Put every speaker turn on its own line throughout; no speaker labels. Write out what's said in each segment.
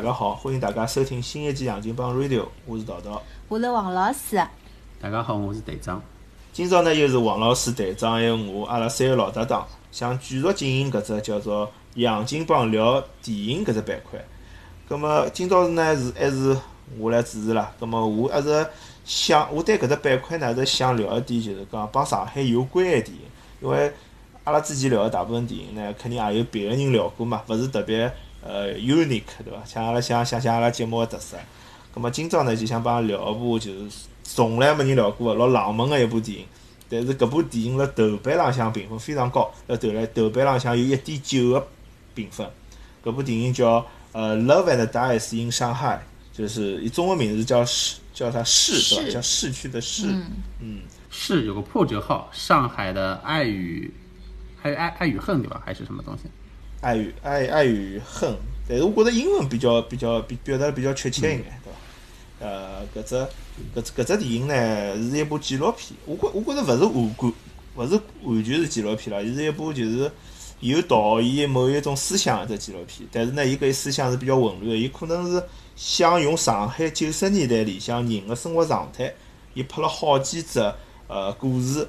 大家好，欢迎大家收听新一期《杨金帮 Radio》，我是桃桃。
我是王老师。
大家好，我是队长。
今朝呢，又是王老师、队长还有我，阿拉三个老搭档，想继续进行搿只叫做《杨金帮聊电影》搿只板块。葛末今朝呢是还是我来主持啦。葛末我还是想，我对搿只板块呢是想聊一点，就是讲帮上海有关的电影，因为阿拉之前聊的大部分电影呢，肯定也有别个人聊过嘛，勿是特别。呃，unique 对伐？像阿拉想想想阿拉节目个特色，葛末今朝呢就想帮聊一部就是从来没人聊过个老冷门个一部电影，但是搿部电影辣豆瓣浪向评分非常高，辣豆来豆瓣浪向有一点九个评分。搿部电影叫呃《Love and Dies in Shanghai》，就是伊中文名字叫逝叫啥逝对伐？叫逝去的逝。嗯。
逝有个破折号，上海的爱与还有爱爱与恨对吧？还是什么东西？
爱与爱爱与恨，但是我觉着英文比较比较比表达比较确切一眼，对伐？呃，搿只搿只搿只电影呢是一部纪录片，我觉我觉着勿是完贯，勿是完全是纪录片啦，伊是一部就是有导演某一种思想的纪录片，但是呢，伊搿思想是比较混乱的，伊可能是想用上海九十年代里向人个生活状态，伊拍了好几只呃故事。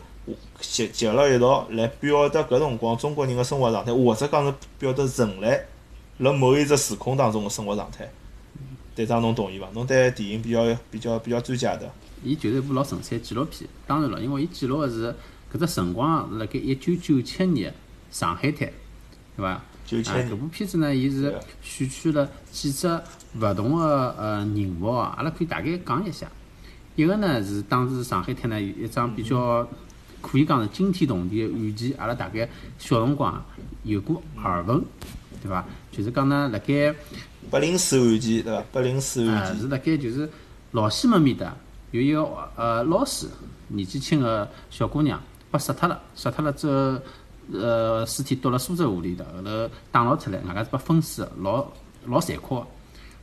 集集了一道来表达搿辰光中国人个生活状态，或者讲是表达人类辣某一只时空当中个生活状态。队长，侬同意伐？侬对电影比较比较比较专家的。
伊就是一部老纯粹纪录片。当然了，因为伊记录个是搿只辰光是辣盖一九九七年上海滩，对伐？
九七年。
搿部片子呢，伊是选取了几只勿同个呃人物啊，阿拉可以大概讲一下。一个呢是当时上海滩呢有一张比较。可以讲是惊天动地个案件，阿拉大概小辰光有过耳闻，对伐？就是讲呢，辣盖
八零四案件，对伐？八零四案件
是辣盖就是老西门面搭有一个呃老师，年纪轻个小姑娘被杀脱了，杀脱了之后，呃尸体丢辣苏州河里头，后头打捞出来，外加是被分尸，老老残酷。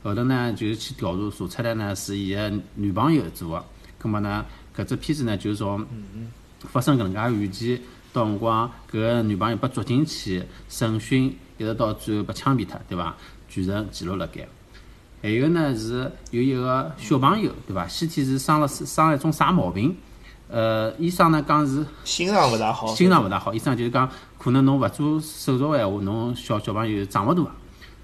后头呢，就是去调查，查出来呢是伊个女朋友做个。葛末呢，搿只片子呢就是从。发生搿能介案件，到辰光搿个女朋友被捉进去审讯，一直到最后被枪毙脱，对伐？全程记录辣盖。还有呢是有一个小朋友，对伐？先天是生了生了一种啥毛病？呃，医生呢讲是
心脏勿大好，
心脏勿大好。医生就是讲，可能侬勿做手术个闲话，侬小小朋友长勿大个。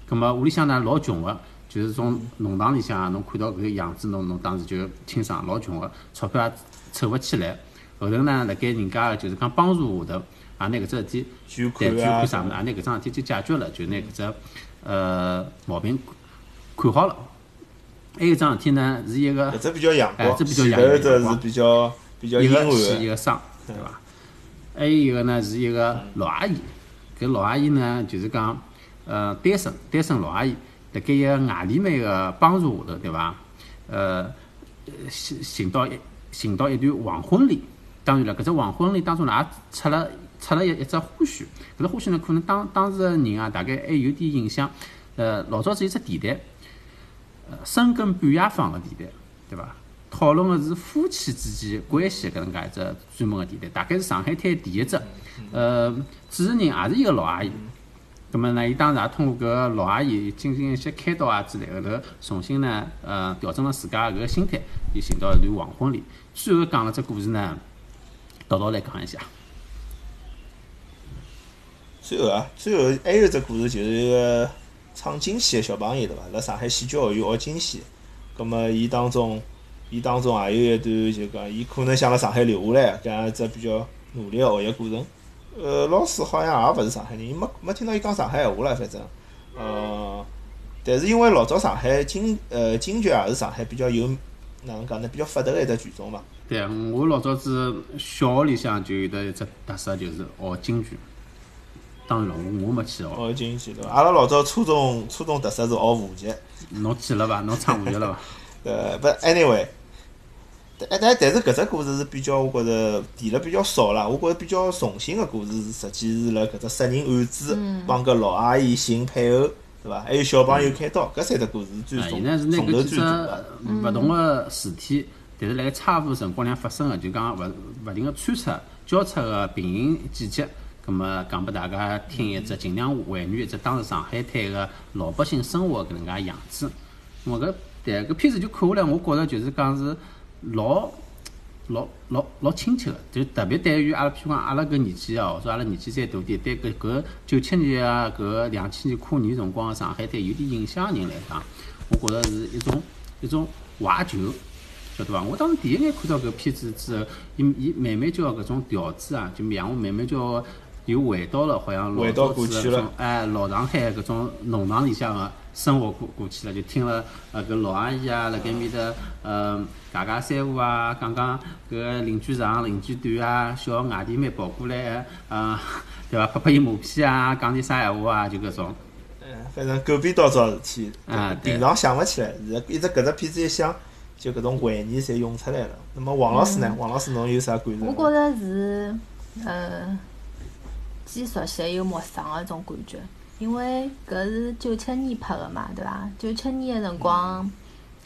葛末屋里向呢老穷个，就是从弄堂里向侬看到搿个样子，侬侬当时就清爽老穷个，钞票也凑勿起来。后头呢，辣盖人家个就是讲帮助下头，啊拿搿只事体，
捐
款啥物事，也拿搿桩事体就解决了，就拿搿只呃毛病看好了。还有桩事体呢，是一个，
搿只比较阳光，
搿只比较阳光，
是比较比较
一
个
喜一个伤，对伐？还有一个呢，是一个老阿姨，搿老阿姨呢，就是讲呃单身单身老阿姨，辣盖一个外地妹个帮助下头，对伐？呃，寻寻到一寻到一段黄昏恋。当然了，搿只黄昏里当中呢，也出了出了一一只花絮。搿只花絮呢，可能当当时个人啊，大概还有点印象。呃，老早是一只电台，呃，深更半夜放个电台，对伐？讨论个是夫妻之间关系搿能介一只专门个电台，大概是上海滩第一只。呃，主持人也是一个老阿姨。葛末呢，伊当时也通过搿个老阿姨进行一些开导啊之类，后头重新呢，呃，调整了自家搿个心态，又寻到一段黄昏恋。最后讲了只故事呢。叨叨来讲一下。
最后啊，最后还有只故事，就是一个唱京戏的小朋友，对伐？辣上海戏剧学院学京戏，葛末伊当中，伊当中也有一段，就讲伊可能想辣上海留下来，搿样一只比较努力个学习过程。呃，老师好像也勿是上海人，没没听到伊讲上海闲话了，反正。呃，但是因为老早上海京呃京剧也是上海比较有哪能讲呢？比较发达个一只剧种嘛。
对，我老早子小学里向就有的一只特色，就是学京剧。当然了，我我没去学。
学京剧对伐？阿拉老早初中初中特色是学武剧。
侬去了伐？侬唱武剧了伐？
呃，不，anyway，但但但是搿只故事是比较，我觉着提了比较少啦。我觉着比较重心个故事是，实际是辣搿只杀人案子帮搿老阿姨寻配偶，对伐？还有小朋友开刀，搿三只故事最重重头最大个。
勿同个事体。但是辣盖差勿多辰光量发生个，就讲勿勿停个穿插交叉个平行剪辑，葛么讲拨大家听一只，尽量还原一只当时上海滩个老百姓生活搿能介样子。我搿迭搿片子就看下来，我觉着就是讲是老老老老亲切个，就特别对于阿拉，譬如讲阿拉搿年纪哦，或者阿拉年纪再大点，对搿搿九七年啊，搿两千年跨年辰光个上海滩有点印象个人来讲，我觉着是一种一种怀旧。晓得伐？我当时第一眼看到搿片子之后，伊伊慢慢叫搿种调子啊，就让我慢慢叫又回到了好像老
回到
子搿种哎老上海搿种弄堂里向个生活过过去了，就听了呃搿老阿姨啊辣盖面搭呃讲讲三胡啊，讲讲搿邻居长邻居短啊，小外地妹跑过来呃 对伐？拍拍伊马屁啊，讲点啥闲话啊，就搿种。
嗯，反正狗屁倒灶事体，平常想勿起来，现在一直搿只片子一想，就搿种回忆侪涌出来了。那么王老师呢？王老师侬有啥感受？
我觉着是，呃，既熟悉又陌生个一种感觉，因为搿是九七年拍个嘛，对伐？九七年个辰光，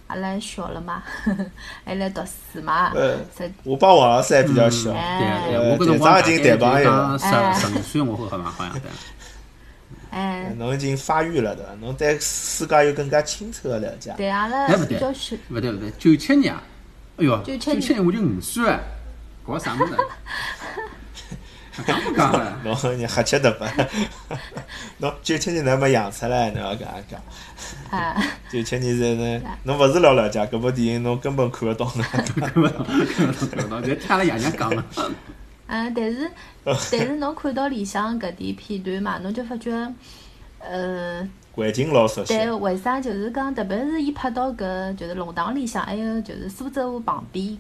阿拉还小了嘛，还辣读书嘛，
呃我帮王老师还比较小，
对啊
哎
对啊，
呃
我跟辰光
已经谈朋友了
十十五岁，我好像好像对。
哎，
侬已经发育了对伐？侬对世界有更加清澈的了解。
对阿拉比较小，
勿对勿对，九七年啊，哎哟，九七年我就五岁了，搞啥物事？讲不讲了？
侬你瞎吃的吧？侬九七年侬没养出来，侬要搿样讲。
啊，
九七年是呢，侬勿是老了解搿部电影，侬根本看勿懂的。
看不懂，看勿懂，看不懂，就听阿拉爷娘讲了。
嗯，但是 但是侬看到里向搿点片段嘛，侬就发觉，呃，
环境老熟悉。
对，为啥就是讲，特别是伊拍到搿就是弄堂里向，还有就是苏州河旁边，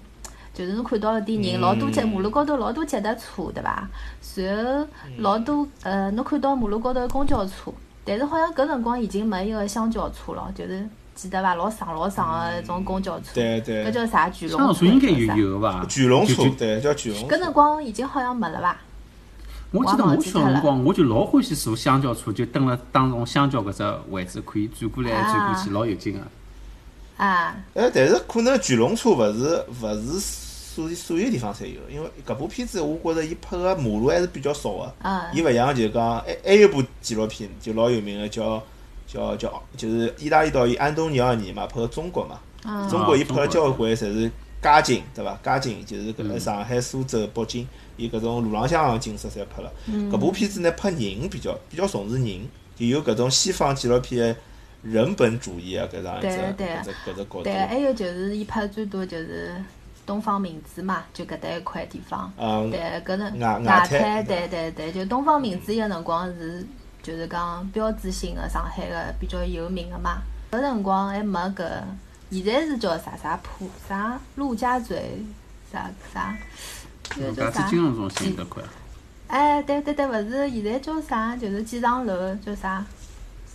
就是侬看到一点人老多脚，马路高头老多脚踏车，对伐？然后老多呃，侬看到马路高头公交车，但是好像搿辰光已经没一个香蕉车了，就是记得伐？老长老长个一种公交车，
对对
搿叫啥？巨龙车
香车应该有有伐？
巨龙车对，叫巨龙。
搿辰光已经好像没了伐？
我记得我小辰光，我就老欢喜坐香蕉车，就蹲辣当中香蕉搿只位置，可以转过来转过去，老有劲个。
啊，
哎，但是可能巨龙车勿是勿是所所有地方侪有，因为搿部片子我觉着伊拍个马路还是比较少个。
嗯
伊勿像就讲，还还有部纪录片就老有名个，叫叫叫，就是意大利导演安东尼奥尼嘛，拍个中国嘛。
嗯
中国伊拍个交关侪是街景，对伐？街景就是搿
个
上海、苏州、北京，伊搿种路浪向个景色侪拍了。
嗯
搿部片子呢拍人比较比较重视人，就有搿种西方纪录片的人本主义啊搿样一只
对对
搿只搿只角
对，
度。
还有就是伊拍最多就是东方明珠嘛，就搿搭一块地方。
嗯，
对，搿能
外
外
外滩
滩，对对对，就东方明珠伊个辰光是就是讲标志性个上海个比较有名个嘛。搿辰光还没搿，现在是叫啥啥浦啥陆家嘴啥啥，
搿
啥
是？金融中心搿块，
哎，对对对，勿是现在叫啥？就是几幢楼叫啥？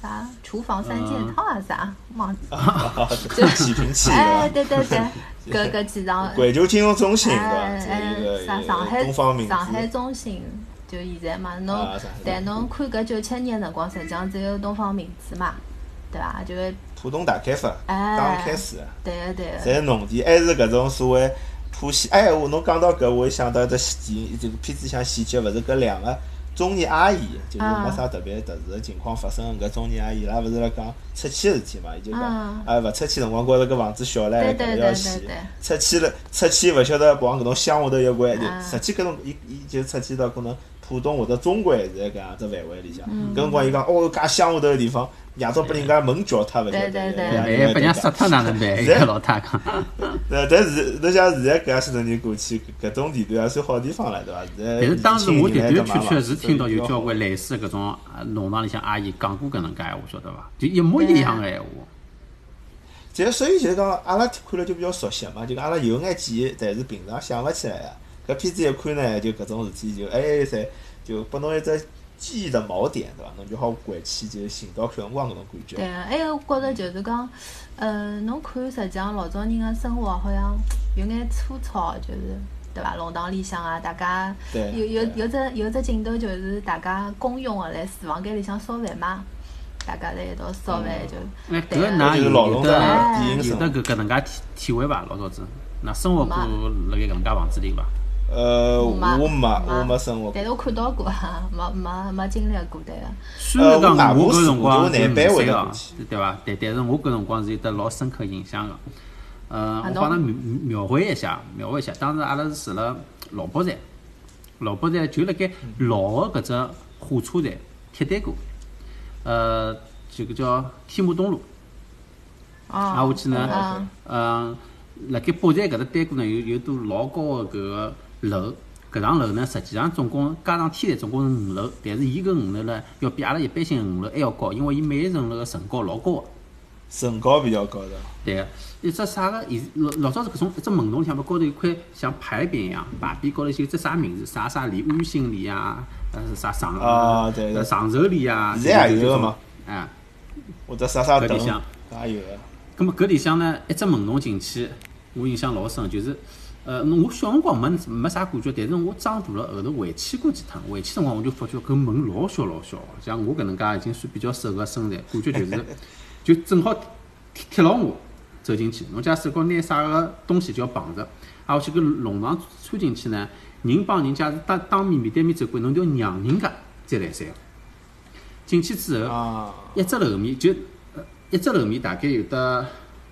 啥厨房三件套啊啥？忘记。
就起平器
哎，
对伐？
对对对，搿搿几幢。
环球金融中心对伐？
哎
这个
哎，上上海上海中心就现在嘛，侬但侬看搿九七年辰光，实际上只有东方明珠嘛，对伐？就是
浦东大开发
哎
刚开始，
对个对个，
侪是农田，还是搿种所谓浦西。哎，我侬讲到搿，我想到一只细这个片子像细节，勿是搿两个中年阿姨，就是
嗯
没啥特别特殊的情况发生搿中年阿姨，伊拉勿是辣讲出去个事体嘛？伊就讲
嗯
啊，勿出去辰光觉着搿房子小唻，搿要洗
对。
出去了，出去勿晓得往搿种乡下头一关，就
嗯
实际搿种伊伊就出去到可能浦东或者中关现在搿样子范围里向。
嗯
搿辰光伊讲哦，介乡下头个地方，夜到拨人家门叫脱，勿晓得。
对对对
对
万一被人家杀脱哪能办？现在老太讲，
呃，但是侬像现在搿样许多年过去，搿种地段也算好地方了，对伐？现在
但是当时我的的确确
确
是听到有交关类似搿种啊弄堂里向阿姨讲过搿能介闲话，晓得伐？就一模一样个闲话。
就所以就是讲，阿拉看了就比较熟悉嘛，就讲阿拉有眼记忆，但是平常想勿起来啊。搿片子一看呢，就搿种事体就哎侪就拨侬一只记忆的锚点，对伐？侬就好回去就寻到小辰光搿种感觉。
对个，还有觉着就是讲，呃，侬看实际上老早人个生活好像有眼粗糙，就是对伐？弄堂里向啊，大家
对
有有有只有只镜头就是大家公用个来厨房间里向烧饭嘛，大家在一道烧饭就。
搿㑚有有
农场
的
电影
有得搿搿能介体体会伐？老早子，㑚生活过辣盖搿能介房子里伐？
呃，
我没
我没，生活过
但。是我看到过，没没没经历过，对个。
虽然讲
呃我
我搿辰光对伐？但但是我搿辰光是有得老深刻印象个。呃，我帮㑚描描绘一下，描绘一下。当时阿拉是住辣老北站，老北站就辣盖老个搿只火车站铁蛋过，呃，这个叫天目东路。
啊，
挨下去呢
嗯，
嗯，辣盖北站搿搭单过呢，有有堵老高个搿个楼，搿幢楼呢，实际上总共加上天台总共是五楼，但是伊搿五楼呢，要比阿拉一般性五楼还要高，因为伊每一层楼个层高老高个。
层高比较高的，
对个，一只啥个？现老老早是搿种一只门洞里向，不高头有块像牌匾一样，牌匾高头就有只啥名字，啥啥里，安心里啊，呃啥长
啊对对
呃长寿里啊，
现在也有个嘛，
哎。
或者啥啥灯
搿里向
也有个。
咁么搿里向呢，一只门洞进去，我印象老深，就是，呃，我小辰光没没啥感觉，但是我长大了后头回去过几趟，回去辰光我就发觉搿门老小老小，像我搿能介已经算比较瘦个身材，感觉就是，就正好贴贴牢我走进去。侬假使讲拿啥个东西就要碰着，啊，我去搿弄堂穿进去呢，人帮人家是当当面面对面走过，侬就要让人家再来三。进去之后，
啊，
一只楼面就呃一只楼面大概有的，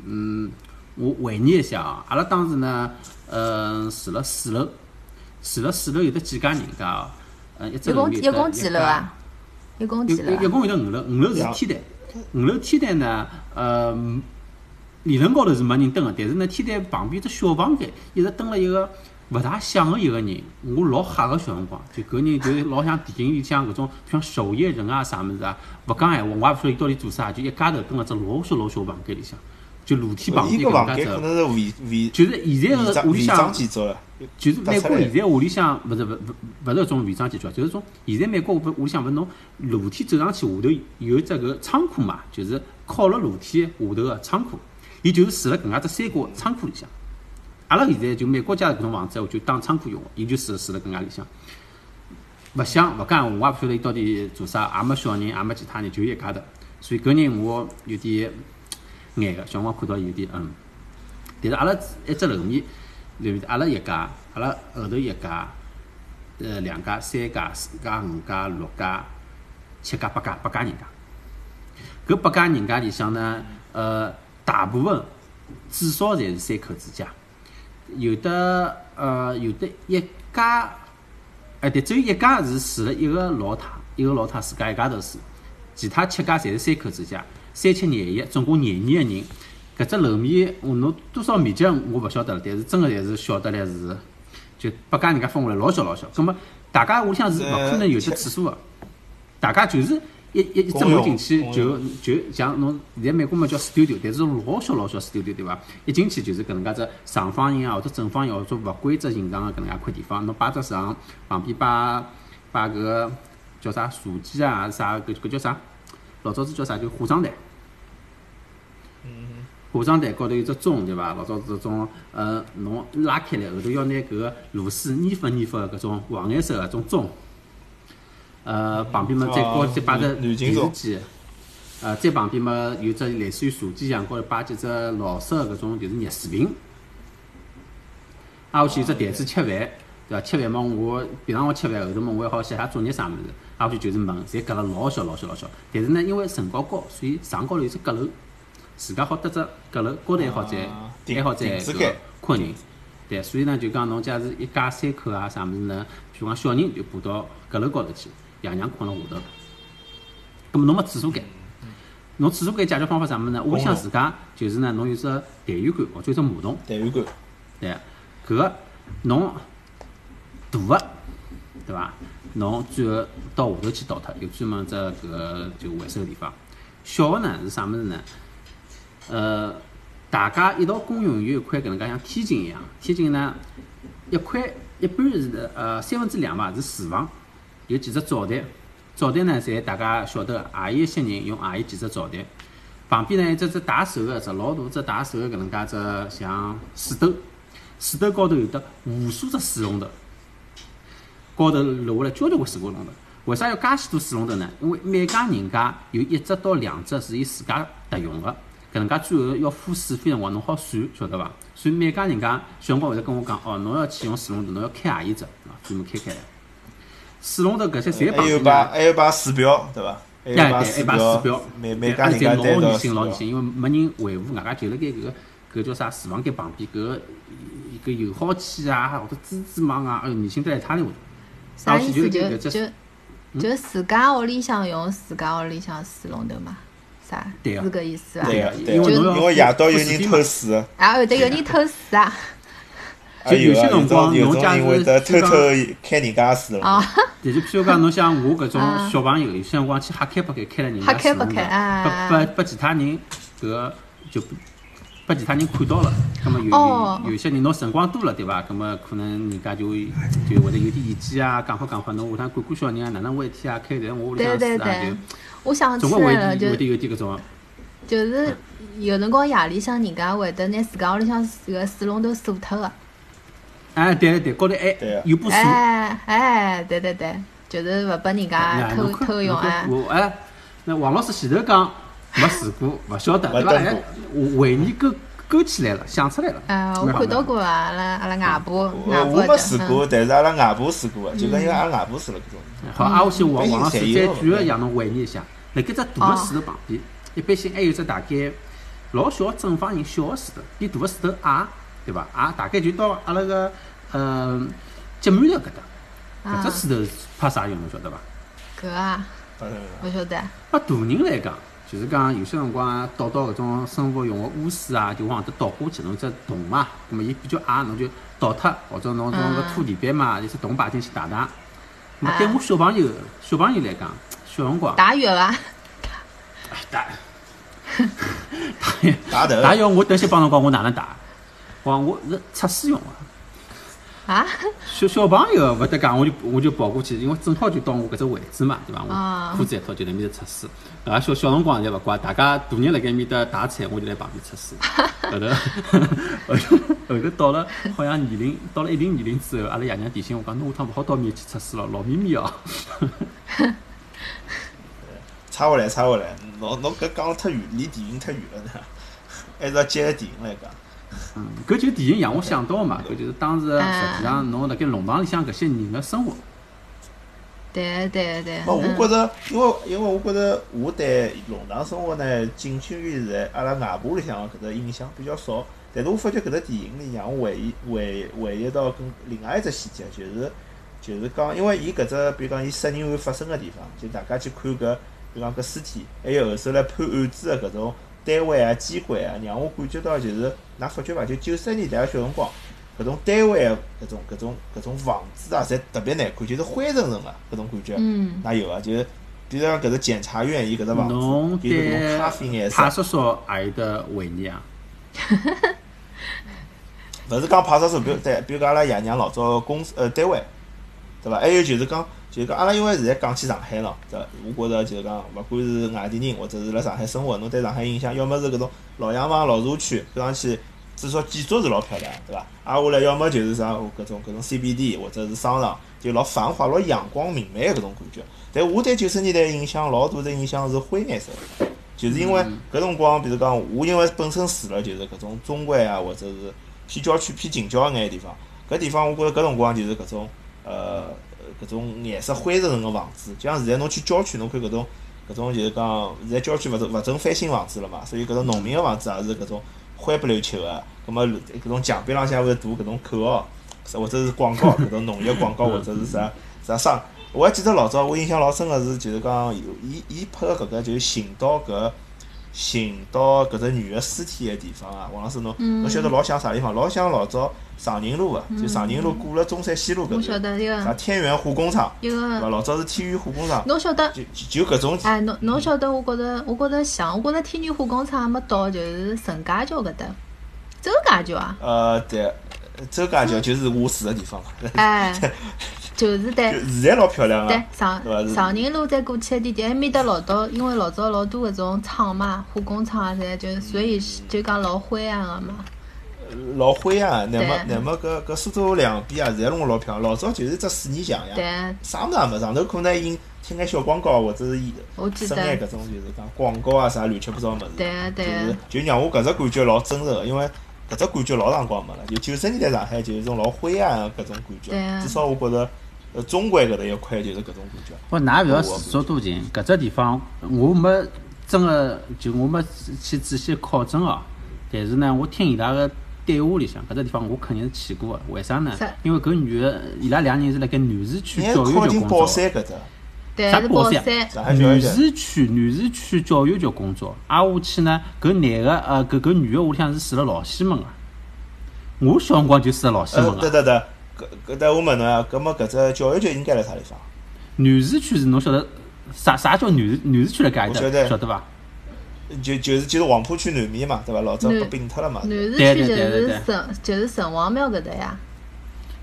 嗯，我回忆一下啊，阿拉当时呢，呃，住了四楼，住了四楼有得几家人家哦，呃，一只
一
楼
一共？几楼啊？一共几楼啊
一一？共有得五楼，五楼是
两
天台，五楼天台呢，呃，理论高头是没人蹲个，但是呢，天台旁边只小房间，一直蹲了一个勿大响个一个人，我老吓个小辰光，就搿人就是老像电影里向搿种像守夜人啊啥物事啊，勿讲闲话，我也勿晓得伊到底做啥，就一家头蹲辣只老小老小房间里向，就楼梯旁
伊
边
个房间可
搿能介只，
能是违违
就是现在屋里向
章建筑了，
就是美国现在屋里向勿是勿勿勿是搿种违章建筑啊，就是种现在美国屋屋里向勿是侬楼梯走上去下头有一只搿个仓库嘛，就是靠辣楼梯下头个仓库，伊就是住辣搿能介只三角仓库里向。阿拉现在就美国家搿种房子，我就当仓库用个，伊就住住辣搿能介里向。勿想勿讲我也勿晓得伊到底做啥，也没小人，也没其他人，就一家头。所以搿人我有点眼个，小辰光看到有点嗯。但是阿拉一只楼面里面，阿拉一家，阿拉后头一家，呃两家、三家、四家、五家、六家、七家、八家，八家人家。搿八家人家里向呢，呃，大部分至少侪是三口之家，有的呃有的一家，哎对，只有一家是住了一个老太，一个老太自家一家头住，其他七家侪是三口之家，三七廿一，总共廿二个人。搿只楼面，我侬多少面积我勿晓得了，但是真个侪是小得来是，就八家人家分下来老小老小。葛末大家屋里向是勿可能有得厕所个，大家就是一一一只门进去就就像侬现在美国嘛叫 studio，但是老小老小 studio 对伐？一进去就是搿能介只长方形啊，或者正方形或者勿规则形状个搿能介块地方，侬摆只床，旁边摆摆搿个叫啥茶几啊啥搿搿叫啥？老早子叫啥？就化妆台。化妆台高头有只钟，对伐？老早子种呃，侬拉开来后头要拿搿个螺丝粘发粘发搿种黄颜色搿种钟，呃，旁边嘛再高再摆只电视机，呃，再旁边嘛有只类似于茶几一样，高头摆几只老式个搿种就是热水瓶，挨下去有只台子吃饭，对伐？吃饭嘛，我平常我吃饭后头嘛，我还好写下作业啥物事，挨下去就是门，侪隔了老小老小老小。但是呢，因为层高高，所以上高头有只阁楼，自家好搭只阁楼，高头还好再还好再搿个困人。对，所以呢，就讲侬假是一家三口啊啥物事呢，譬如讲小人就爬到阁楼高头去，爷娘困辣下头。咁么侬没厕所间，侬厕所间解决方法啥物事呢？屋里向自家就是呢，侬有只痰盂罐或者有只马桶。
痰盂罐，
对，搿个侬大个，对伐？侬最后到下头去倒脱，有专门只搿个就回收个地方。小个呢是啥物事呢？呃，大家一道共用有一块搿能介像天井一样，天井呢一块一般是呃三分之两吧是厨房，有几只灶台，灶台呢侪大家晓得个，也有一些人用也有几只灶台。旁边呢一只只打手个，只老大只打手个搿能介只像水斗，水斗高头有得无数只水龙头，高头落下来交交关水龙头。为啥要介许多水龙头呢？因为每家人家有一只到两只是伊自家特用个，搿能介最后要付水费辰光侬好算，晓得伐？所以每家人家小辰光会得跟我讲，哦，侬要去用水龙头，侬要开何里只，啊，专门开开来。水龙头搿些侪
还有把还有把水表，对伐？还有把
水
表，每每家人家
老女性老女性，因为没人维护，外加就辣盖搿个搿叫啥厨房间旁边搿个一个油耗气啊，或者蜘蛛网啊，哎哟，女性得一塌糊涂。
啥意思？就就就自家屋里向用自家屋里向水龙头嘛？啥？
对
是搿意思伐？
对
个，
因为因为夜到有人偷水
啊，会得有人偷水啊。
就有些辰光，侬
会得偷偷开人家水了。
啊。
就譬如讲，侬像我搿种小朋友，有些辰光去瞎开不开，开了人家水龙头，拨拨拨其他人搿个就拨其他人看到了。葛么有有些人侬辰光多了，对伐？葛么可能人家就就会得有点意见啊，讲好讲好，侬下趟管管小人啊，哪能回事体啊？开在我屋里向水啊，就
我想起来了，就
会得有点搿种。
就是有辰光夜里向人家会得拿自家屋里向个水龙头锁脱个。
哎，对对对，高头哎有把锁。
哎哎，对对对，就是勿拨人家偷偷用
啊。我哎，那王老师前头讲没试过，勿晓得对伐？哎，回忆勾勾起来了，想出来了。
啊，我看到过啊，阿拉阿拉外婆，外婆
我没试过，但是阿拉外婆试过就跟因为阿拉外婆试了搿种。
好，阿，我先王王老师再举个让侬回忆一下，辣盖只大个石头旁边，一般性还有只大概老小正方形小个石头，比大个石头矮。对伐？矮，大概就到阿拉个呃脚馒头搿搭，搿只石头怕啥用？侬晓得伐？
搿啊，勿晓得。
拨大人来讲，就是讲有些辰光倒到搿种生活用个污水啊，就往搿搭倒下去，侬只桶嘛，葛末伊比较矮，侬就倒脱，或者侬种个拖地板嘛，有只桶摆进去打打。咹对我小朋友小朋友来讲，小辰光
打浴伐？
打 打打打浴，我等歇帮侬讲，我哪能打？哇！我是测试用
啊！啊！
小小朋友勿得讲，我就我就跑过去，因为正好就到我搿只位置嘛，对伐？我裤子一脱就辣面搭测试。啊，小小辰光侪勿怪，大家大人辣盖面搭打菜，我就辣旁边测试。后头后头后头到了好像年龄到了一定年龄之后，阿拉爷娘提醒我讲，侬下趟勿好到面去测试了，老秘密哦。
插回来，插回来，侬侬搿讲了太远，离电影太远了呢，还是要接个电影来讲。
嗯，搿就电影让我想到嘛，搿就是当时实际上侬辣盖弄堂里向搿些人的生活。
对对对。
我觉着，因为因为我觉着我对弄堂生活呢，仅限于在阿拉外婆里向搿只印象比较少。但是我发觉搿只电影里让我回忆回回忆到跟另外一只细节，就是就是讲，因为伊搿只比如讲伊杀人案发生个地方，就大家去看搿比如讲搿尸体，还有后首来判案子个搿种。单位啊，机关啊，让我感觉到就是，㑚发觉伐？就九十年代个小辰光，搿种单位个搿种搿种搿种房子啊，侪特别难看，就是灰沉沉个搿种感觉。
嗯。
哪有啊？就是比如讲搿只检察院，伊搿只房子，伊搿种咖啡颜色。
派出所也有得回忆啊。
勿是讲派出所，比如对，比如讲阿拉爷娘老早公司呃单位，对伐？还有就是讲。就讲阿拉因为现在讲起上海咯，对我觉着就是讲，勿管是外地人或者是辣上海生活，侬对上海印象，要么是搿种老洋房、老社区，看上去至少建筑是老漂亮，对伐？挨下来要么就是啥搿种搿种 CBD 或者是商场，就老繁华、老阳光明媚搿种感觉。但我对九十年代印象老大的印象是灰颜色，就是因为搿辰光，比如讲我因为本身住了就是搿种中环啊，或者是偏郊区、偏近郊一眼地方，搿地方我觉着搿辰光就是搿种呃。搿种颜色灰沉沉个房子，就像现在侬去郊区，侬看搿种搿种就是讲，现在郊区勿是勿准翻新房子了嘛，所以搿种农民个房子也是搿种灰不溜秋个。葛末搿种墙壁浪向会涂搿种口号，或者是广告，搿种农业广告或者是啥啥啥。我还记得老早，我印象老深个是，就是讲伊伊拍个搿个就寻到搿寻到搿只女个尸体的地方啊，王老师侬侬晓得老像啥地方？老像老早。长宁路个，就长宁路过了中山西路搿
个，
啥天元化工厂，伐？老早是天元化工厂。
侬晓得？
就就搿种。
哎，侬侬晓得？我觉着，我觉着像，我觉着天元化工厂没到，就是陈家桥搿搭，周家桥啊。
呃，对，周家桥就是我住的地方。
哎，就是对。
现在老漂亮啊。
对，长长宁路再过去一点点，埃面搭老早，因为老早老多搿种厂嘛，化工厂啊，侪就所以就讲老灰暗个嘛。
老灰啊！那么，那么搿搿苏州两边啊，侪弄老漂亮。老早就是只水泥墙呀，啥物事也没，上头可能印贴眼小广告，或者是生眼搿种就是讲广告啊啥乱七八糟物事。
对对。
就是就让我搿只感觉老真实个，因为搿只感觉老长光没了。就九十年代上海就是一种老灰暗个搿种感觉，至少我觉着，呃，中国搿搭一块就是搿种感觉。
不，㑚勿要
自
作多情，搿只地方我没真个就我没去仔细考证哦。但是呢，我听伊拉个对话里向，搿只地方我肯定是去过个。为啥呢？因为搿女个伊拉两人是辣盖南市区教育局工作的。
山搿搭，
对，是
啥宝山
宝山，
上海教育
女
局。
市区女市区教育局工作，挨下去呢，搿男个呃搿搿女个屋里向是住辣老西门个。我小辰光就住辣老西
呃，
门个。
对对对，搿搿搭我问侬啊，搿么搿只教育局应该辣啥地方？
女市区是侬晓得啥啥叫女女市区辣盖搭
我晓得
晓得伐？
就就是就是黄浦区南面嘛，对伐？老早
南
被并脱了嘛。
南市区就
对对对对
是城，就是城隍庙搿搭呀。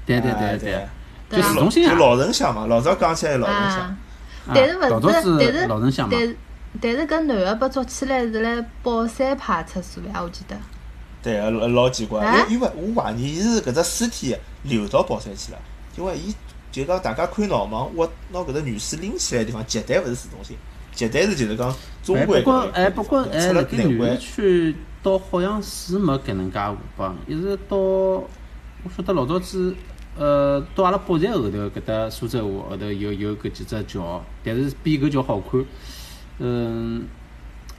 对对
哎
对对，就市中心啊。
就老城乡嘛，老早讲起来老城乡
啊，，但是
老早
勿是，但
是
是
老城乡嘛
但。是但是搿男个被抓起来是辣宝山派出所呀，我记得。
对个老老奇怪，因因为我怀疑伊是搿只尸体流到宝山去了，因为伊就讲大家看闹忙，我拿搿只女尸拎起来的地方，绝对勿是市中心，绝对是就是讲中
哎，
环搿
不过哎，不过哎，辣盖女市
南环，
区倒好像是没搿能介河浜，一直到我晓得老早子，呃，到阿拉北站后头搿搭苏州河后头有有搿几只桥，但是比搿桥好看。嗯，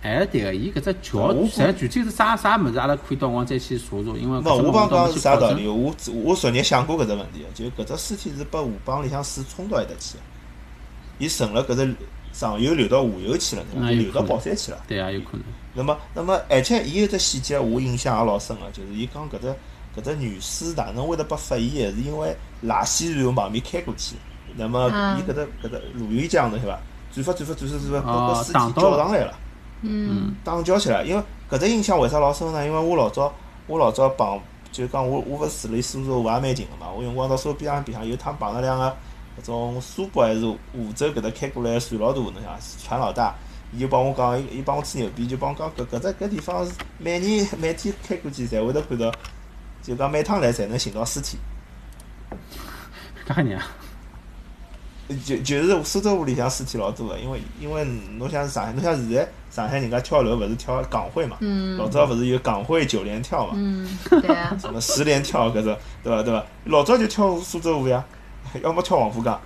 哎，对个，伊搿只桥，实际具体是啥啥物事，阿拉可以到辰光再去查查，因为
没，
搿只
我帮讲是啥道理？我我昨日想过搿只问题，就搿只尸体是拨河浜里向水冲到埃搭去的，伊顺了搿只上游流到下游去了，流到宝山去了。
对啊，有可能。
那么，那么，而且伊有只细节我印象也老深个，就是伊讲搿只搿只女尸哪能会得被发现，是因为垃圾船从旁边开过去，那么
嗯
伊搿只搿只鲈鱼浆侬晓得伐？转发转发转发转发，搿尸体
打到了
叫上来了。
嗯
打叫起来，因为搿只印象为啥老深呢？因为我老早我老早碰，就讲我我勿是住辣苏州我也蛮近个嘛，我有辰光到苏州边浪边上有趟碰着两个搿种苏北还是湖州搿搭开过来的船老大，侬想船老大，伊就帮我讲，伊伊帮我吹牛逼，就帮我讲搿搿只搿地方是每年每天开过去，侪会得看到，就讲每趟来侪能寻到尸体。
搿吓人啊！
就就是苏州河里向尸体老多个，因为因为侬像上海，侬像现在上海人家跳楼勿是跳港汇嘛，
嗯
老早勿是有港汇九连跳嘛，
嗯，对啊，
什么十连跳搿种，对伐对伐？老早就跳苏州河呀，要么跳黄浦江，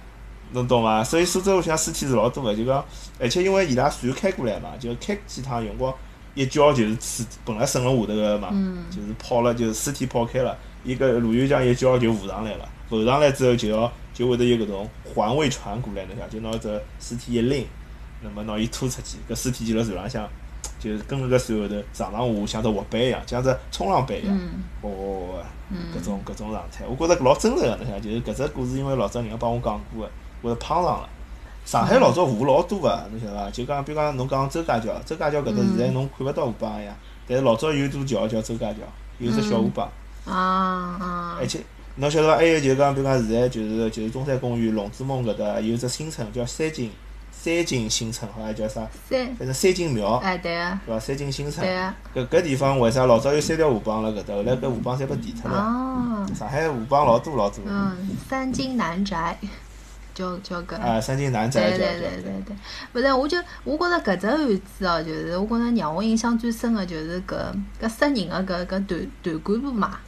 侬懂伐？所以苏州河像尸体是老多个，就讲，而且因为伊拉船开过来嘛，就开几趟有辰光一叫就是尸本来沈了下头个嘛，
嗯
就是泡了就是尸体泡开了，一个鲈鱼浆一叫就浮上来了，浮上来之后就要就会得有搿种环卫船过来，侬想就拿只尸体一拎，那么拿伊拖出去，搿尸体就辣船浪向。就是跟搿个船后头上上下下像只滑板一样，像只冲浪板一样，
嗯
哦，
嗯
搿种搿种状态，我觉着老真实个，侬想，就是搿只故事，因为老早人家帮我讲过个，我是碰上了。上海老早河老多个，侬晓得伐？就讲，比如讲侬讲周家桥，周家桥搿搭现在侬看勿到河浜个呀，但是老早有座桥叫周家桥，有只小河浜，
啊啊
而且侬晓得伐？还有就是讲，比如讲现在就是就是中山公园、龙之梦搿搭有只新村叫三金，三金新村好像叫啥？
三，
反正三金庙，
哎对啊
对伐？三金新村
对，啊，
搿搿地方为啥老早有三条河浜辣搿搭？后来搿河浜侪被填脱了。
哦，
上海河浜老多老多。
嗯，三金南宅，就就搿。
啊，三金男宅
对对
叫叫
对对对，勿是，我就我觉着搿只案子哦，就是我觉着让我印象最深个就是搿搿杀人个搿搿团团干部嘛。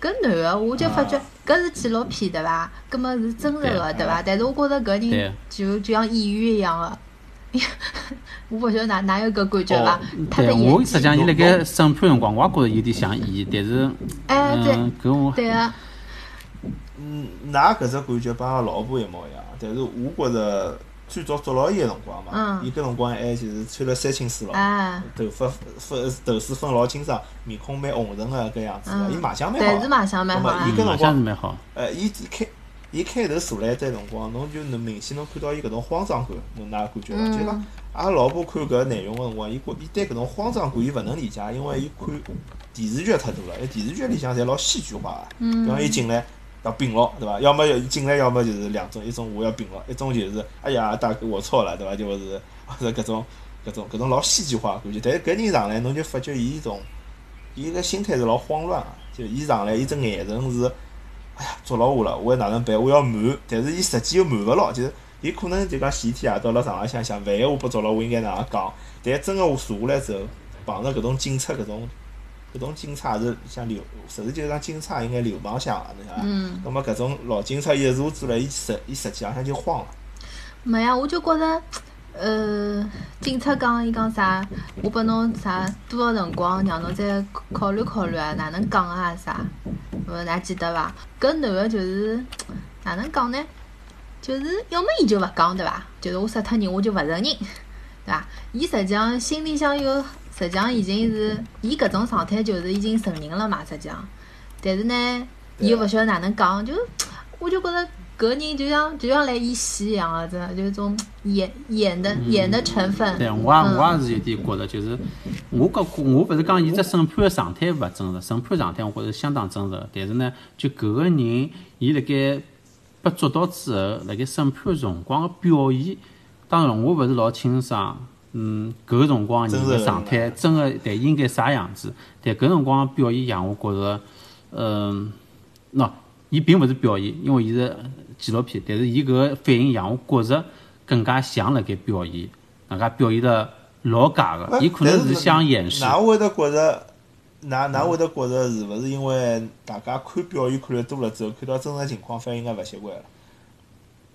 搿男个我就发觉
啊
搿是纪录片对伐？搿么是真实个对伐？但是我觉着搿人就就像演员一样个，我勿晓得哪哪有搿感觉伐
哦？
他的
对，我实际上伊辣盖审判辰光，我也觉着有点像演，但是，
哎对
嗯，搿我
对个，
嗯，㑚搿只感觉帮阿拉老婆一模一样，但是我觉着最早捉牢伊个辰光嘛
嗯，
伊搿辰光还就是穿了三青丝咯，
哎，
头发分头丝分老清爽，面孔蛮红润个搿样子伊卖相蛮，好的。
是卖相蛮好
伊。搿
嗯，
辰光，
蛮好。
呃，伊一开伊开头坐辣一堆辰光，侬就能明显能看到伊搿种慌张感，侬㑚感觉伐？就讲
嗯
阿拉老婆看搿内容个辰光，伊觉伊对搿种慌张感伊勿能理解，因为伊看电视剧太多了，电视剧里向侪老戏剧化个。
嗯
比方伊进来要并牢，对伐？要么进来，要么就是两种，一种我要并牢，一种就是哎呀大哥我错了，对伐？就是或者搿种搿种搿种老戏剧化的感觉。但是搿人上来，侬就发觉伊一种，伊个心态是老慌乱个，就伊上来伊只眼神是，哎呀捉牢我了，我要哪能办？我要瞒，但是伊实际又瞒勿牢，就是伊可能就讲前天夜到辣床浪向想，万一我被捉牢，我应该哪能讲？但真个我坐下来之后，碰着搿种警察搿种搿种警察是像流，实事求是讲警察应该流氓相啊，侬晓得伐？
嗯。
葛末搿种老警察一入住了，伊实伊实际浪向就慌了。
没呀，我就觉着，呃，警察讲伊讲啥，我拨侬啥多少辰光，让侬再考虑考虑啊，哪能讲啊啥？勿是，㑚记得伐？搿男个就是哪能讲呢？就是要么伊就勿讲，对伐？就是我杀脱人，我就勿承认，对伐？伊实际上心里向有，实际上已经是伊搿种状态，就是已经承认了嘛，实际上。但是呢，伊又勿晓得哪能讲，就我就觉着搿人就像就像来演戏一样个，真的就是种演演的演的成分。
对，我也
嗯
我也是有点觉着，就是我觉我勿是讲伊只审判的状态勿真实，审判状态我觉着相当真实。但是呢，就搿个人伊辣盖被捉到之后，辣盖审判辰光个表现，当然我勿是老清爽。嗯，搿个辰光人个状态真个对应该啥样子？但搿辰光表现让我觉着，嗯，喏，伊并勿是表演，因为伊是纪录片，但是伊搿个反应让我觉着更加像辣盖表演，人家表现得老假个，伊可能是想掩饰。
㑚会得觉着，㑚㑚会得觉着是勿是因为大家看表演看了多了之后，看到真实情况反应该勿习惯了？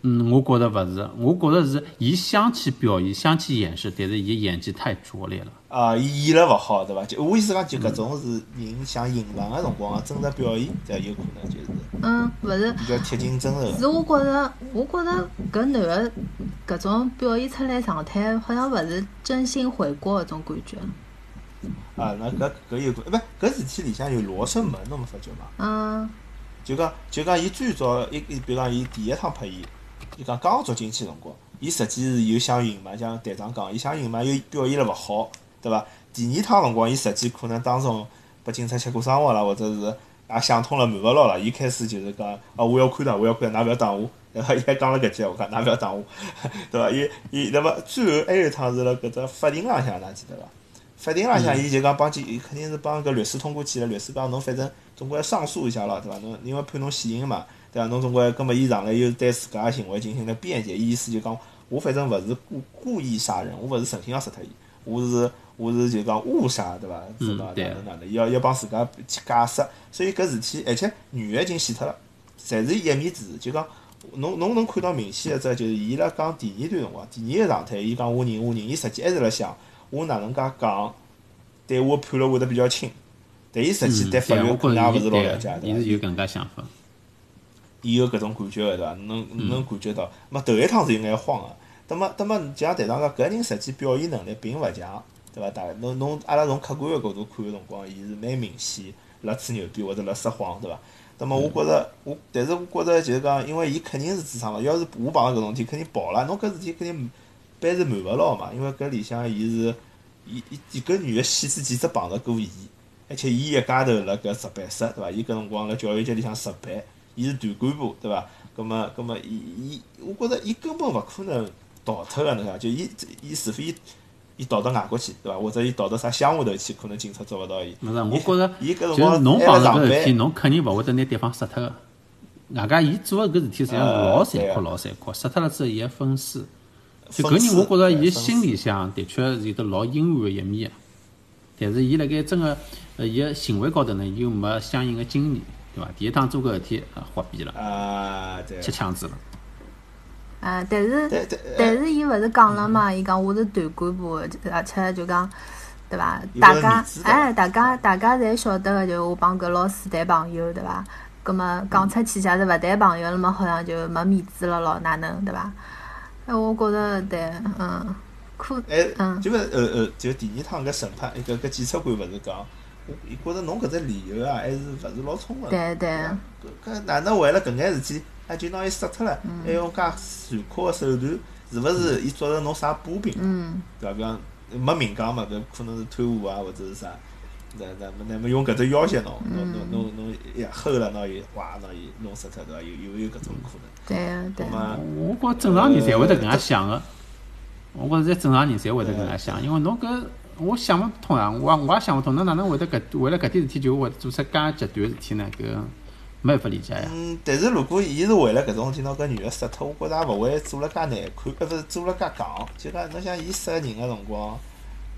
嗯，我觉着勿是，我觉着是伊想去表演，想去掩饰，但是伊演技太拙劣了。
啊，伊演了勿好，对伐？就我意思讲，就搿种是人想隐藏个辰光个真实表演，对伐？有可能就是
嗯，勿是。
比较贴近真实个。
是我觉着，我觉着搿男个搿种表现出来状态，好像勿是真心悔过搿种感觉。
啊，那搿搿有可，勿搿事体里向有罗生门，侬没发觉伐？
嗯
就讲就讲，伊最早一，伊比如讲，伊第一趟拍伊，伊讲刚捉进去辰光，伊实际是有想隐瞒，像队长讲，伊想隐瞒又表现了勿好，对伐？第二趟辰光，伊实际可能当中拨警察吃过生活了，或者是也想通了，瞒勿牢了。伊开始就是讲，啊，我要看到，我要看到，㑚勿要打我，对伐？伊还讲了搿句，我讲，㑚勿要打我，对伐？伊伊那么最后还有一趟是辣搿只法庭浪向，㑚记得伐？法庭浪向，伊就讲帮警，伊肯定是帮搿律师通过去了。律师讲侬反正总归要上诉一下了，对伐？侬因为判侬死刑嘛，对伐？侬总归，葛末伊上来又对自家个行为进行了辩解，伊意思就讲我反正勿是故故意杀人，我勿是存心要杀脱伊，我是我是就讲误杀，对伐？是哪
嗯对
哪能哪能？要要帮自家去解释，所以搿事体，而且女个已经死脱了，侪是一面之词，就讲。侬侬能看到明显个只就是伊辣讲第二段辰光，第二个状态，伊讲我认我认，伊实际还是辣想我哪能介讲，对我判了会得比较轻，但伊实际
嗯，
对法律
我
可能也勿是老了解，对伐？
伊是有搿能介想法。
伊有搿种感觉个对伐？能
嗯
能感觉到，么头一趟是有眼慌个，那么那么就像队长讲，搿人实际表现能力并勿强，对伐？大侬侬阿拉从客观个角度看个辰光，伊是蛮明显辣吹牛逼或者辣撒谎，对伐？那么我觉着我，但是我觉着就是讲，因为伊肯定是智商了，要是我碰到搿种事体，肯定跑了。侬搿事体肯定办是瞒勿牢嘛，因为搿里向伊是，伊伊伊搿女个戏之前只碰着过伊，而且伊一家头辣搿值班室，对伐？伊搿辰光辣教育局里向值班，伊是团干部，对伐？葛末葛末伊伊，我觉着伊根本勿可能逃脱个，侬晓得？就伊伊除非伊伊逃到外国去，对伐？或者伊逃到啥乡下头去，可能警察捉勿到伊。
勿是，我觉着
伊搿
侬碰
辣上
着搿事体，侬肯定勿会得拿对方杀脱个。外加伊做个搿事体实际上老残酷、老残酷，杀脱了之后伊还分尸。就搿人，我觉着伊心里向的确是有得老阴暗个一面个，但是伊辣盖真个呃伊个行为高头呢，又没相应个经验，对伐？第一趟做搿事体啊，豁毙了，
啊，对，
吃枪子了。
啊，但是但是伊勿是讲了嘛？伊讲我是团干部，而且就讲，对伐？大家哎，大家大家侪晓得个，就我帮搿老师谈朋友，对伐？葛么讲出去，假如勿谈朋友了嘛，好像就没面子了咯，哪能对伐？哎，我觉着对，嗯，可
哎，
嗯
就呃呃，就第二趟搿审判，搿搿检察官勿是讲，我伊觉着侬搿只理由啊，还是勿是老充分。
对对
伐搿搿哪能为了搿眼事体，啊就拿伊杀脱了，
嗯
还用介残酷个手段，是勿是伊抓着侬啥把柄？
嗯，
对伐？比方没明讲嘛，搿可能是贪污啊，或者是啥。那那么那么用搿只要挟侬，侬侬侬侬一吼了，拿伊哇，拿伊弄死脱，对伐？有有有搿种可能。
对个对
那。么
我觉着正常人侪会得搿能介想个，我觉着在正常人侪会得搿能介想，因为侬搿我想勿通啊，我也我也想勿通，侬哪能会得搿为了搿点事体就会做出介极端事体呢？搿没办法理解呀。
嗯，但是如果伊是为了搿种事体拿搿女个杀脱，我觉着也勿会做了介难看，呃，勿是做了介戆。就讲侬想伊杀人个辰光，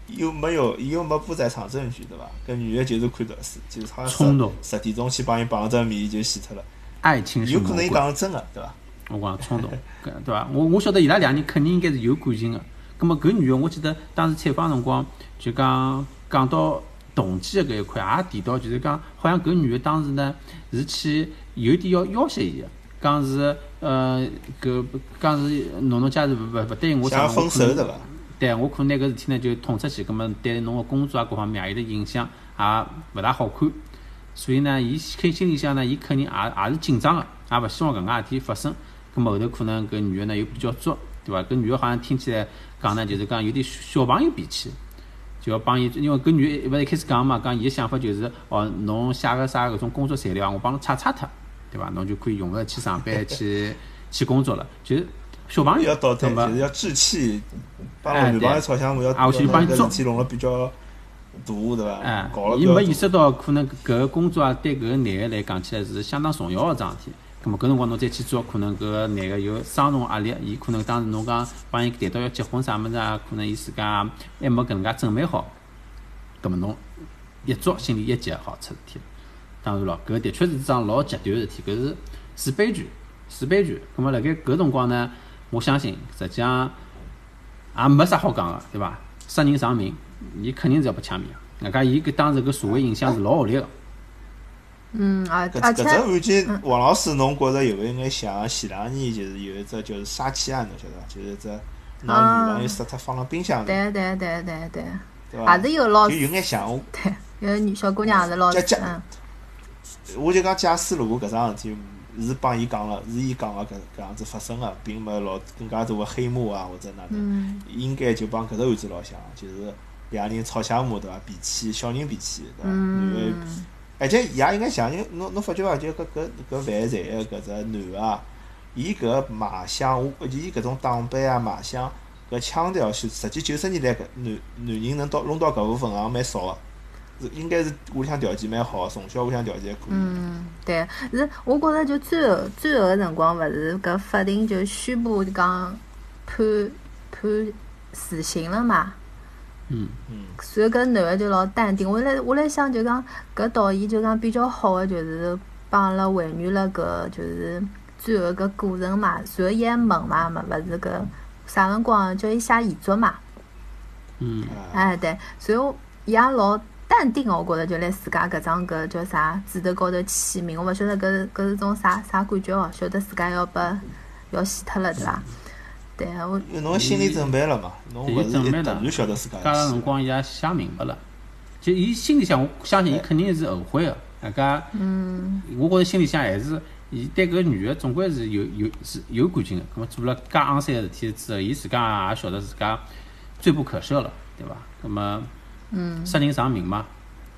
又没有，伊又没不在场证据，对伐？搿女的就是看到是，就是好像
冲动
十十点钟去帮伊碰只面就死脱了，
爱情是
有可能伊讲的真个，对伐？
我讲冲动，搿 对伐？我我晓得伊拉两人肯定应该是有感情个。葛末搿女个，我记得当时采访辰光就讲讲到动机个搿一块，也提到就是讲，好像搿女个当时呢是去有点要要挟伊个，讲是呃搿讲是侬侬假如勿勿勿对我啥我可能
手对伐？
对，我可能拿搿事体呢就捅出去，葛末对侬个工作啊各方面也有得影响，也勿大好看。所以呢，伊肯心里向呢，伊肯定也也是紧张个，也勿希望搿能介事体发生。葛末后头可能搿女个呢又比较作，对伐？搿女个好像听起来讲呢，就是讲有点小朋友脾气，就要帮伊，因为搿女的勿是一开始讲嘛，讲伊个想法就是，哦，侬写个啥搿种工作材料啊，我帮侬擦擦脱，对伐？侬就可以用个去上班去 去工作了，就是小朋友
要倒退，
葛末
就是要志气，帮
哎
男朋友
对
吵相骂，要
啊我去
要
帮伊做
搿事体弄了比较大，对伐？
哎伊没意识到可能搿个工作啊，对搿个男个来讲起来是相当重要个桩事体。咁么搿辰光侬再去做，可能搿个男个有双重压力，伊可能当时侬讲帮伊谈到要结婚啥物事啊，可能伊自家还没搿能介准备好，咁么侬一做心里一急，好出事体了。当然咯，搿的确是桩老极端个事体，搿是是悲剧，是悲剧。咁么辣盖搿辰光呢，我相信实际上也没啥好讲个，对伐？杀人偿命，伊肯定是要被枪毙个。外加伊搿当时搿社会影响是老恶劣个。
嗯，啊
搿只案件，王老师，侬觉着有一眼像前两年就是有一只就是杀妻案，侬晓得伐？就是一只拿女朋友杀脱放辣冰箱里，
对对对对对，
对伐？
也是有老
就有眼像，我
对，有个女小姑娘也是老
这这
嗯
我就讲假使如果搿桩事体是帮伊讲了，是伊讲个搿搿样子发生个，并没老更加多个黑幕啊或者哪能，
嗯
应该就帮搿只案子老像，就是两人吵相骂对伐？脾气，小人脾气对伐？男个
嗯
而且伊也应该想，因为侬侬发觉伐？就搿搿搿犯罪个搿只男个，伊搿卖相，我估计伊搿种打扮啊卖相，搿腔调是实际九十年代搿男男人能到弄到搿部分也蛮少个，是应该是屋里向条件蛮好，从小屋里向条件还可以。
嗯，对，是我觉着就最后最后个辰光，勿是搿法庭就宣布讲判判死刑了嘛？
嗯，
嗯，
所以搿男个就老淡定。我来我来想，就讲搿导演就讲比较好个，就是帮阿拉还原了搿就是最后搿过程嘛。随后伊还问嘛，嘛勿是搿啥辰光叫伊写遗嘱嘛？
嗯，
哎，对，随后伊也老淡定，我觉着就来自家搿张搿叫啥纸头高头签名，我勿晓得搿搿是种啥啥感觉哦，晓得自家要被要死脱了对伐？对，我
因为侬心理准备了嘛，侬勿
伊
是一突
准备了
然晓得自家
加上辰光伊也想明白了，就伊心里向，我相信伊肯定是后悔个。大家，
嗯
我觉着心里向还是，伊对搿个女个总归是有有是有感情个。葛末做了介肮三个事体之后，伊自家也晓得自家罪不可赦了，对伐？葛末
嗯
杀人偿命嘛，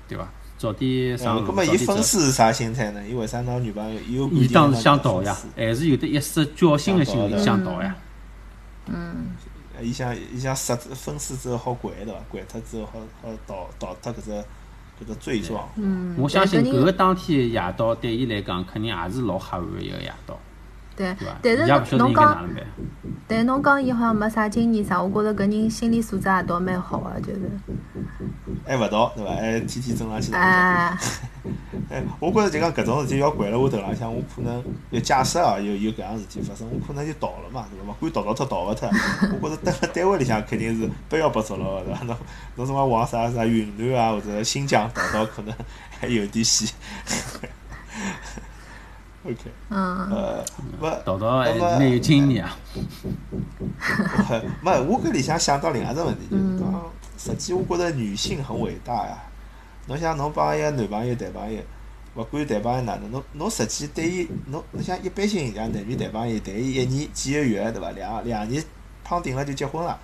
对伐？早点上
嗯，
路，
葛末伊分
早点走。
尸是啥心态呢？伊为啥拿女朋友？伊
当时想逃呀，还是有得一丝侥幸个心理想逃呀。
嗯
伊想伊想杀分尸之后好掼对伐？掼脱之后好好逃逃脱搿只搿只罪状。
嗯，
我相信
搿
个当天夜到对伊来讲，肯定也是老黑暗个一个夜到，
对但是侬讲，
应该哪能办。
但侬讲伊好像没啥经验啥，我觉着搿人心理素质也倒蛮好个，就是，
还勿逃对伐？还天天正常去。
哎，
哎，我觉着就讲搿种事体要掼辣我头浪向，我可能有假设啊，有有搿样事体发生，我可能就逃了嘛，对伐？勿管逃逃脱逃勿脱，我觉着蹲辣 单位里向肯定是不要被捉牢个，对伐？侬侬什么往啥啥云南啊或者新疆逃逃，可能还有点戏。OK，
嗯
呃，勿，
逃逃还蛮有经验啊。
没，我搿里向想到另外一只问题，就是讲，实际我觉着女性很伟大呀。侬像侬帮一个男朋友谈朋友，勿管谈朋友哪能，侬侬实际对伊，侬侬像一般性像男女谈朋友，谈伊一年几个月，对伐？两两年碰定了就结婚了。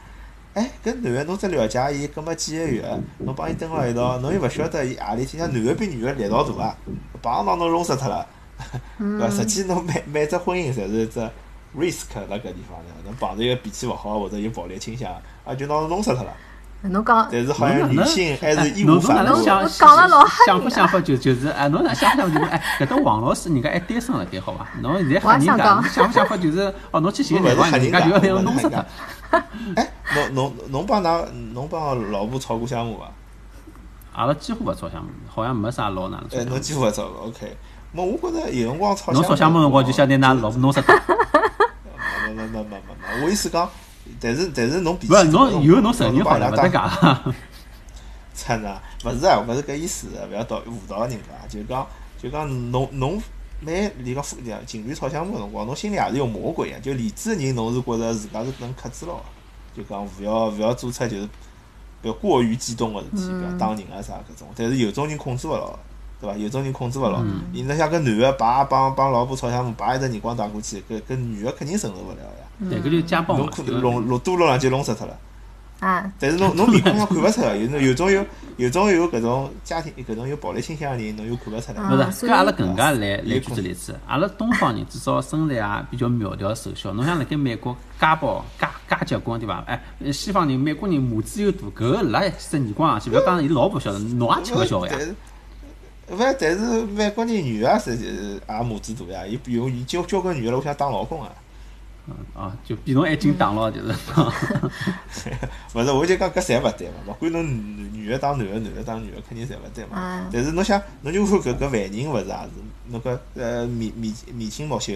哎，搿男个侬只了解伊，搿么几个月，侬帮伊蹲辣一道，侬又勿晓得伊何里天，像男个比女个力道大啊，砰当侬弄死脱了，对伐？实际侬每每只婚姻侪是一只 risk 辣搿地方的，侬碰着一个脾气勿好或者有暴力倾向，啊就拿侬弄死脱了。
侬讲，
但是好像女性还是义务
侬侬哪能
反驳。
想
我讲了老吓人
想不想法就就是哎，侬哪想不想法就是哎，搿搭王老师人家还单身了该好伐？侬现在吓人家，
想讲
侬想不想法就是哦，侬去寻男朋友，人
是吓人家，
家就要拿侬
侬
弄死脱。
哎，侬侬侬帮㑚侬帮老婆吵过相骂伐？
阿拉几乎勿吵相骂，好像没啥老哪能吵
哎，侬。几乎勿吵过，OK。么我觉着有辰光吵
侬吵相骂辰光就想拿㑚老婆弄死脱。
没没没没没没，我意思讲，但是但是侬比起
勿是侬以后侬承认好了，勿搭
侬帮伊拉打
界。
真的，勿是啊，勿是搿意思，勿要导误导人家，就讲就讲侬侬每里个夫情侣吵相骂个辰光，侬心里也是有魔鬼啊，就理智的人，侬是觉着自家是能克制牢个，就讲勿要勿要做出就是过于激动个事体，不要打人啊啥搿种，但是有种人控制勿牢。对伐？有种人控制勿牢，你侬像搿男个叭帮帮老婆吵相骂，叭一只耳光打过去，搿搿女个肯定承受勿了呀。
对，搿就家暴
侬
嘛。
可能弄弄多弄两记弄死脱了。
啊，
但是侬侬面孔上看勿出来，有有种有有种有搿种家庭搿种有暴力倾向个人，侬又看勿出来。
勿是，搿阿拉更加来来举只例子，阿拉东方人至少身材啊比较苗条瘦小。侬像辣盖美国家暴、家家结棍对伐？哎，西方人、美国人母子又大，搿个拉一只耳光上去，勿要讲伊老婆晓得，侬也吃勿消个呀
勿，但是美国人女个是就是也母子大呀，伊有伊交交关女个我想当老公啊。
啊，就比侬还紧打咯，就是。
勿是，我就讲搿侪勿对嘛，勿管侬女女个当男个，男个当女个，肯定侪勿对嘛
啊。
但是侬想，侬就看搿搿犯人勿是也是侬搿呃面面面青目秀，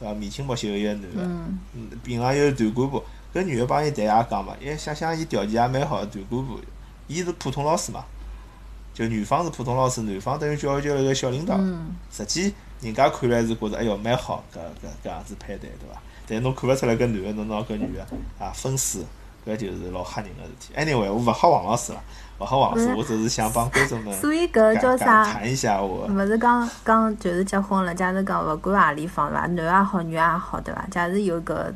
对伐？面青目秀个一个男个，
嗯，
嗯，并浪有段干部，搿女个帮伊谈也讲嘛，伊想想伊条件也蛮好个，段干部，伊是普通老师嘛，就女方是普通老师，男方等于教育局了个小领导。
嗯，
实际人家看来是觉着哎哟蛮好，搿搿搿样子配对，对伐？但侬看勿出来搿男个侬拿搿女个啊分尸，搿就是老吓人个事体。anyway，我勿吓王老师了，勿吓王老师，
嗯
我只是想帮观众们
所以搿叫啥？
谈一下我。
勿是讲讲就是结婚了，假如讲勿管何里方对伐，男也好，女也好，对伐？假如有搿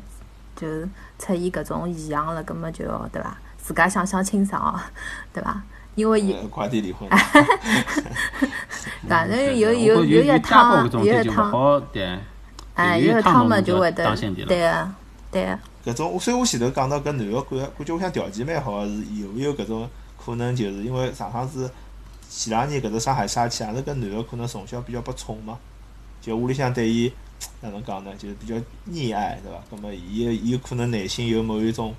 就是出现搿种现象了，葛末就要对伐？自家想想清爽哦，对伐？因为有
呃快点离婚，
反正有
我
有
觉得家暴
有一趟有一趟，
好对。
哎，
有一
趟嘛
就
就会得对啊对个，
搿种，所以我前头讲到搿男个感感觉我想条件蛮好个，是有没有搿种可能？就是因为上趟子前两年搿只上海杀气，也是搿男个可能从小比较被宠嘛，就屋里向对伊 哪能讲呢？就是比较溺爱，对伐？葛末伊伊有可能内心有某一种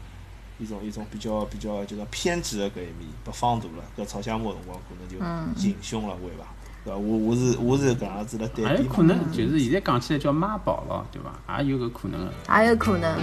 一种一种比较比较就讲偏执个搿一面被放大了，搿吵相骂辰光可能
嗯
就行凶了，会伐？对伐？我我是我是搿样子来对比嘛
还有可能就是现在讲起来叫妈宝了，对伐？也有搿可能个。
也有可能。